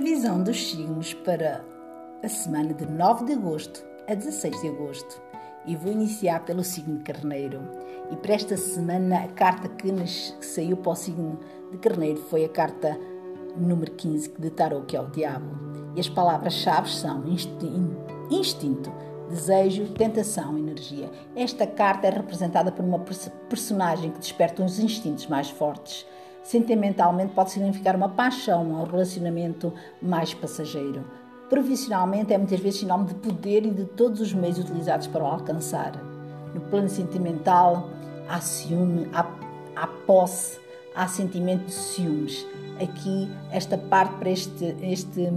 Previsão dos signos para a semana de 9 de agosto a 16 de agosto. E vou iniciar pelo signo Carneiro. E para esta semana, a carta que saiu para o signo de Carneiro foi a carta número 15 de Tarot, que é o Diabo. E as palavras-chave são instinto, desejo, tentação, energia. Esta carta é representada por uma personagem que desperta uns instintos mais fortes Sentimentalmente pode significar uma paixão, um relacionamento mais passageiro. Profissionalmente é muitas vezes sinal de poder e de todos os meios utilizados para o alcançar. No plano sentimental, há ciúme, há, há posse, há sentimento de ciúmes. Aqui, esta parte para este, este,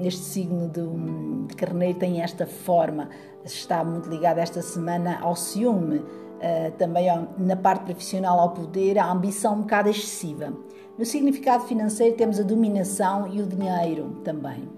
este signo de, de carneiro tem esta forma, está muito ligada esta semana ao ciúme uh, também na parte profissional ao poder, a ambição um bocado excessiva. No significado financeiro temos a dominação e o dinheiro também.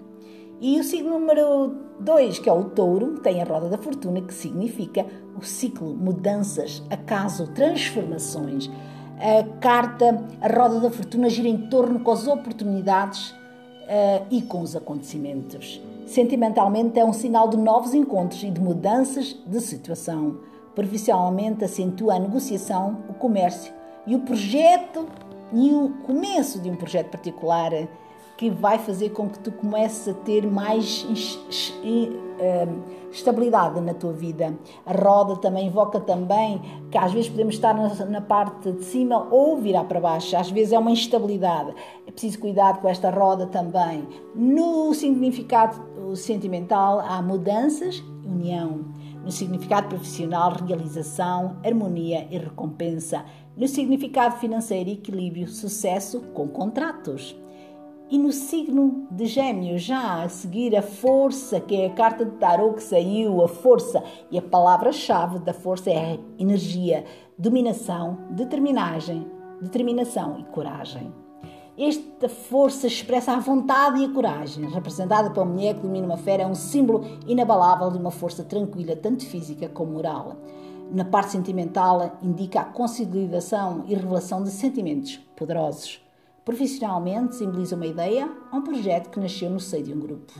E o signo número 2, que é o touro, tem a roda da fortuna, que significa o ciclo, mudanças, acaso, transformações. A carta, a roda da fortuna, gira em torno com as oportunidades uh, e com os acontecimentos. Sentimentalmente é um sinal de novos encontros e de mudanças de situação. Profissionalmente acentua a negociação, o comércio e o projeto e o começo de um projeto particular que vai fazer com que tu comeces a ter mais hum, estabilidade na tua vida. A roda também invoca também que às vezes podemos estar na parte de cima ou virar para baixo. Às vezes é uma instabilidade. É preciso cuidar com esta roda também. No significado sentimental há mudanças, união no significado profissional, realização, harmonia e recompensa. No significado financeiro, equilíbrio, sucesso com contratos. E no signo de Gêmeos, já a seguir a força, que é a carta de tarot que saiu, a força, e a palavra-chave da força é energia, dominação, determinagem, determinação e coragem. Esta força expressa a vontade e a coragem, representada pela mulher que domina uma fera, é um símbolo inabalável de uma força tranquila, tanto física como moral. Na parte sentimental, indica a consolidação e revelação de sentimentos poderosos. Profissionalmente, simboliza uma ideia ou um projeto que nasceu no seio de um grupo.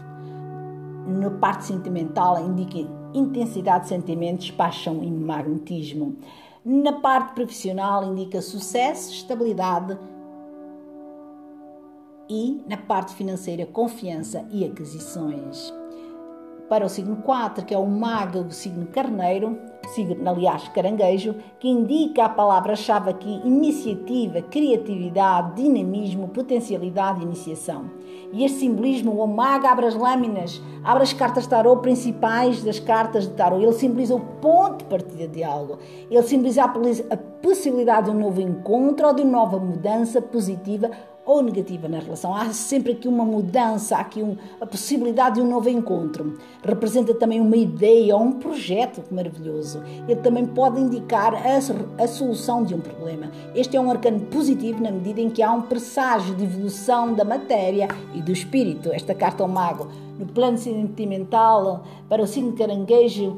Na parte sentimental, indica intensidade de sentimentos, paixão e magnetismo. Na parte profissional, indica sucesso, estabilidade, e, na parte financeira, confiança e aquisições. Para o signo 4, que é o mago do signo carneiro, signo, aliás, caranguejo, que indica a palavra-chave aqui iniciativa, criatividade, dinamismo, potencialidade e iniciação. E este simbolismo, o mago abre as lâminas, abre as cartas tarot principais das cartas de tarot. Ele simboliza o ponto de partida de algo. Ele simboliza a possibilidade de um novo encontro ou de uma nova mudança positiva ou negativa na relação. Há sempre aqui uma mudança, há aqui um, a possibilidade de um novo encontro. Representa também uma ideia ou um projeto maravilhoso. Ele também pode indicar a, a solução de um problema. Este é um arcano positivo na medida em que há um presságio de evolução da matéria e do espírito. Esta carta ao mago. No plano sentimental, para o signo caranguejo,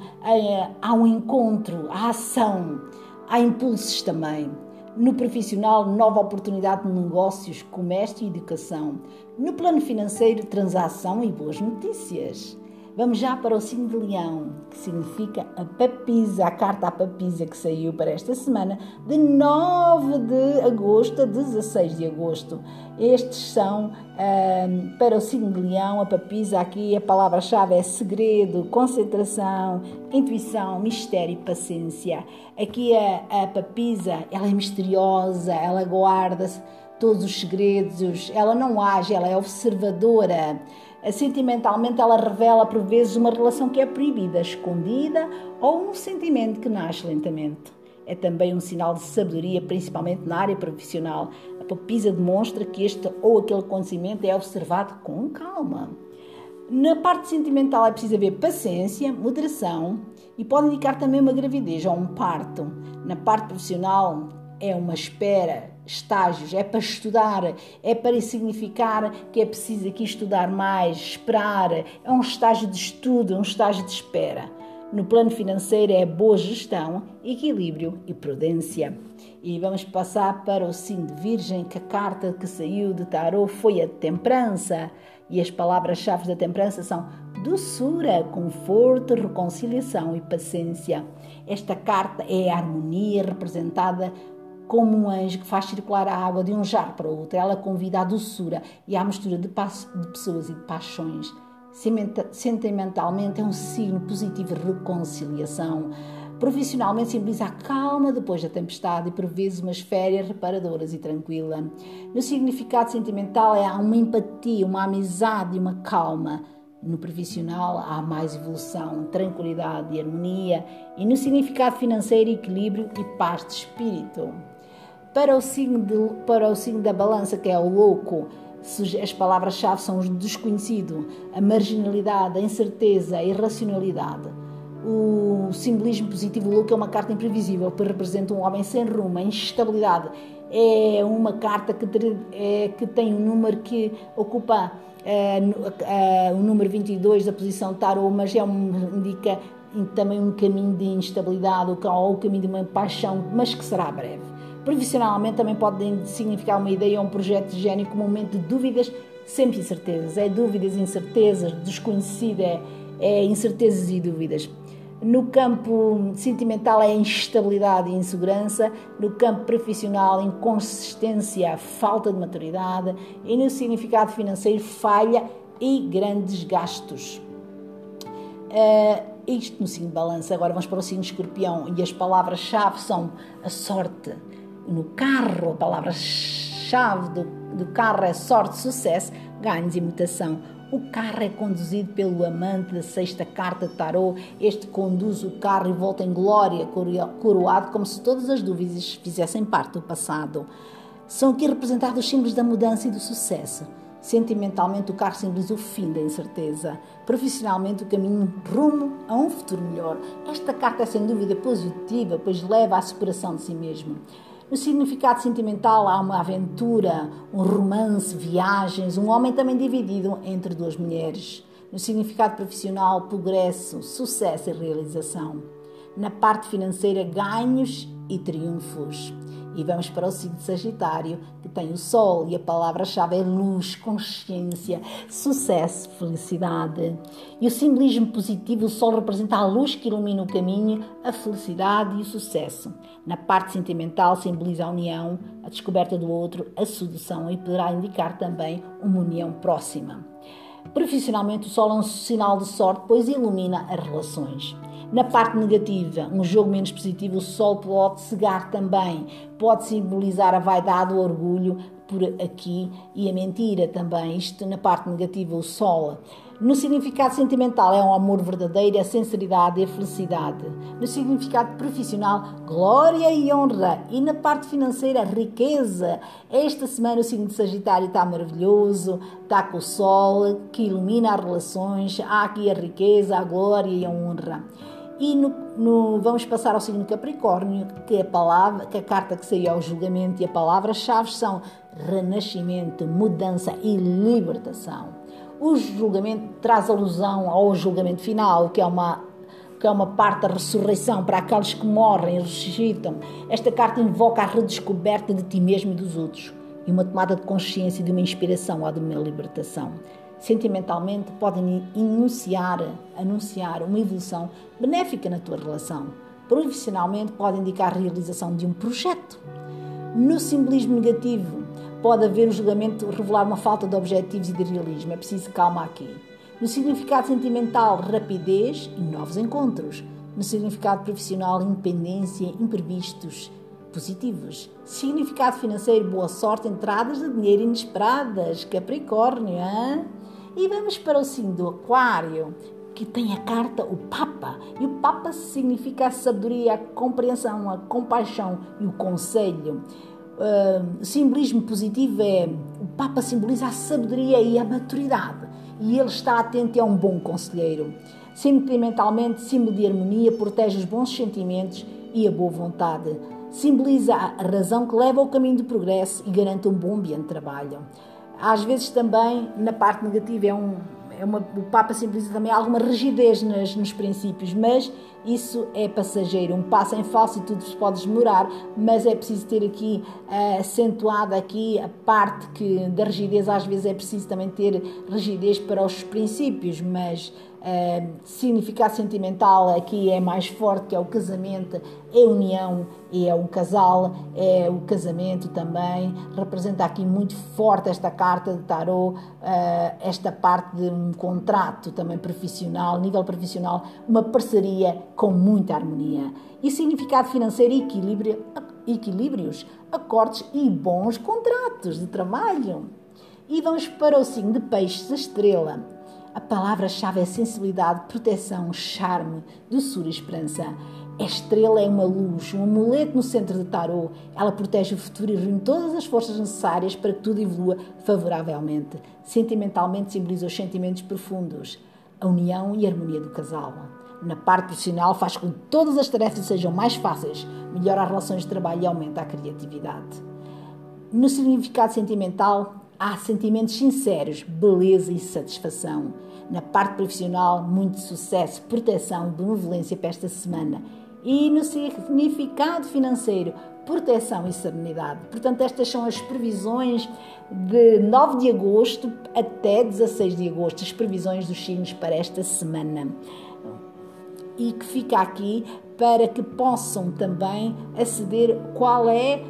há um encontro, há ação, há impulsos também. No profissional, nova oportunidade de negócios, comércio e educação. No plano financeiro, transação e boas notícias. Vamos já para o signo de Leão, que significa a papisa, a carta à papisa que saiu para esta semana, de 9 de agosto a 16 de agosto. Estes são, um, para o signo de Leão, a papisa aqui, a palavra-chave é segredo, concentração, intuição, mistério e paciência. Aqui a, a papisa, ela é misteriosa, ela guarda todos os segredos, ela não age, ela é observadora Sentimentalmente, ela revela por vezes uma relação que é proibida, escondida ou um sentimento que nasce lentamente. É também um sinal de sabedoria, principalmente na área profissional. A papisa demonstra que este ou aquele acontecimento é observado com calma. Na parte sentimental é preciso haver paciência, moderação e pode indicar também uma gravidez ou um parto. Na parte profissional é uma espera, estágios, é para estudar, é para significar que é preciso aqui estudar mais, esperar, é um estágio de estudo, um estágio de espera. No plano financeiro é boa gestão, equilíbrio e prudência. E vamos passar para o signo de Virgem, que a carta que saiu de Tarot foi a temperança. E as palavras-chave da temperança são doçura, conforto, reconciliação e paciência. Esta carta é a harmonia representada como um anjo que faz circular a água de um jarro para o outro. Ela convida à doçura e à mistura de, de pessoas e de paixões. Sentimentalmente é um signo positivo de reconciliação. Profissionalmente simboliza a calma depois da tempestade e por vezes umas férias reparadoras e tranquila. No significado sentimental é uma empatia, uma amizade e uma calma. No profissional há mais evolução, tranquilidade e harmonia. E no significado financeiro, equilíbrio e paz de espírito. Para o signo, de, para o signo da balança, que é o louco, as palavras-chave são o desconhecido, a marginalidade, a incerteza, a irracionalidade. O simbolismo positivo louco é uma carta imprevisível, que representa um homem sem rumo, a instabilidade. É uma carta que, é, que tem um número que ocupa é, é, o número 22 da posição tarot, mas é um, indica também um caminho de instabilidade ou o caminho de uma paixão, mas que será breve. Profissionalmente também pode significar uma ideia ou um projeto de gênio como um momento de dúvidas, sempre incertezas. É dúvidas, incertezas, desconhecida, é, é incertezas e dúvidas. No campo sentimental é instabilidade e insegurança, no campo profissional inconsistência, falta de maturidade e no significado financeiro falha e grandes gastos. Uh, isto no signo de balança, agora vamos para o signo escorpião e as palavras-chave são a sorte, no carro, a palavra-chave do, do carro é sorte, sucesso, ganhos e mutação. O carro é conduzido pelo amante da sexta carta de tarô. Este conduz o carro e volta em glória, coroado, como se todas as dúvidas fizessem parte do passado. São aqui representados os símbolos da mudança e do sucesso. Sentimentalmente, o carro simboliza o fim da incerteza. Profissionalmente, o caminho rumo a um futuro melhor. Esta carta é sem dúvida positiva, pois leva à superação de si mesmo. No significado sentimental há uma aventura, um romance, viagens, um homem também dividido entre duas mulheres. No significado profissional, progresso, sucesso e realização. Na parte financeira, ganhos e triunfos. E vamos para o signo de Sagitário, que tem o Sol e a palavra-chave é luz, consciência, sucesso, felicidade. E o simbolismo positivo, o Sol representa a luz que ilumina o caminho, a felicidade e o sucesso. Na parte sentimental, simboliza a união, a descoberta do outro, a sedução e poderá indicar também uma união próxima. Profissionalmente, o Sol é um sinal de sorte, pois ilumina as relações. Na parte negativa, um jogo menos positivo, o sol pode cegar também, pode simbolizar a vaidade, o orgulho por aqui e a mentira também. Isto na parte negativa, o sol. No significado sentimental é um amor verdadeiro, a sinceridade e a felicidade. No significado profissional, glória e honra. E na parte financeira, riqueza. Esta semana o signo de Sagitário está maravilhoso, está com o sol que ilumina as relações. Há aqui a riqueza, a glória e a honra. E no, no, vamos passar ao signo Capricórnio, que é a palavra, que a carta que saiu ao julgamento e a palavra-chave são renascimento, mudança e libertação. O julgamento traz alusão ao julgamento final, que é uma que é uma parte da ressurreição para aqueles que morrem e ressuscitam. Esta carta invoca a redescoberta de ti mesmo e dos outros e uma tomada de consciência de uma inspiração ou de uma libertação sentimentalmente podem enunciar, anunciar uma evolução benéfica na tua relação. Profissionalmente pode indicar a realização de um projeto. No simbolismo negativo, pode haver o julgamento revelar uma falta de objetivos e de realismo. É preciso calma aqui. No significado sentimental, rapidez e novos encontros. No significado profissional, independência, imprevistos, positivos. Significado financeiro, boa sorte, entradas de dinheiro inesperadas. Capricórnio, hein? E vamos para o signo do Aquário, que tem a carta o Papa. E o Papa significa a sabedoria, a compreensão, a compaixão e o conselho. Uh, o simbolismo positivo é o Papa simboliza a sabedoria e a maturidade e ele está atento e é um bom conselheiro. Sentimentalmente, símbolo de harmonia, protege os bons sentimentos e a boa vontade. Simboliza a razão que leva ao caminho do progresso e garante um bom ambiente de trabalho. Às vezes também, na parte negativa, é um, é uma, o Papa simboliza também alguma rigidez nas, nos princípios, mas isso é passageiro. Um passo em falso e tudo se pode demorar, mas é preciso ter aqui uh, acentuada aqui a parte que da rigidez às vezes é preciso também ter rigidez para os princípios, mas Uh, significado sentimental aqui é mais forte, que é o casamento, é união e é um casal, é o casamento também. Representa aqui muito forte esta carta de tarot, uh, esta parte de um contrato também profissional, nível profissional, uma parceria com muita harmonia. E significado financeiro equilíbrio, equilíbrios, acordos e bons contratos de trabalho. E vamos para o signo de peixes, a estrela a palavra-chave é sensibilidade, proteção, charme, doçura e esperança. A estrela é uma luz, um amuleto no centro de tarô. Ela protege o futuro e reúne todas as forças necessárias para que tudo evolua favoravelmente. Sentimentalmente simboliza os sentimentos profundos, a união e a harmonia do casal. Na parte profissional faz com que todas as tarefas sejam mais fáceis, melhora as relações de trabalho e aumenta a criatividade. No significado sentimental, há sentimentos sinceros, beleza e satisfação. Na parte profissional, muito sucesso, proteção, benevolência para esta semana. E no significado financeiro, proteção e serenidade. Portanto, estas são as previsões de 9 de agosto até 16 de agosto, as previsões dos signos para esta semana. E que fica aqui para que possam também aceder qual é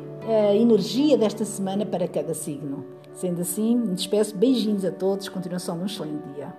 a energia desta semana para cada signo. Sendo assim, despeço. Beijinhos a todos. Continuação de um excelente dia.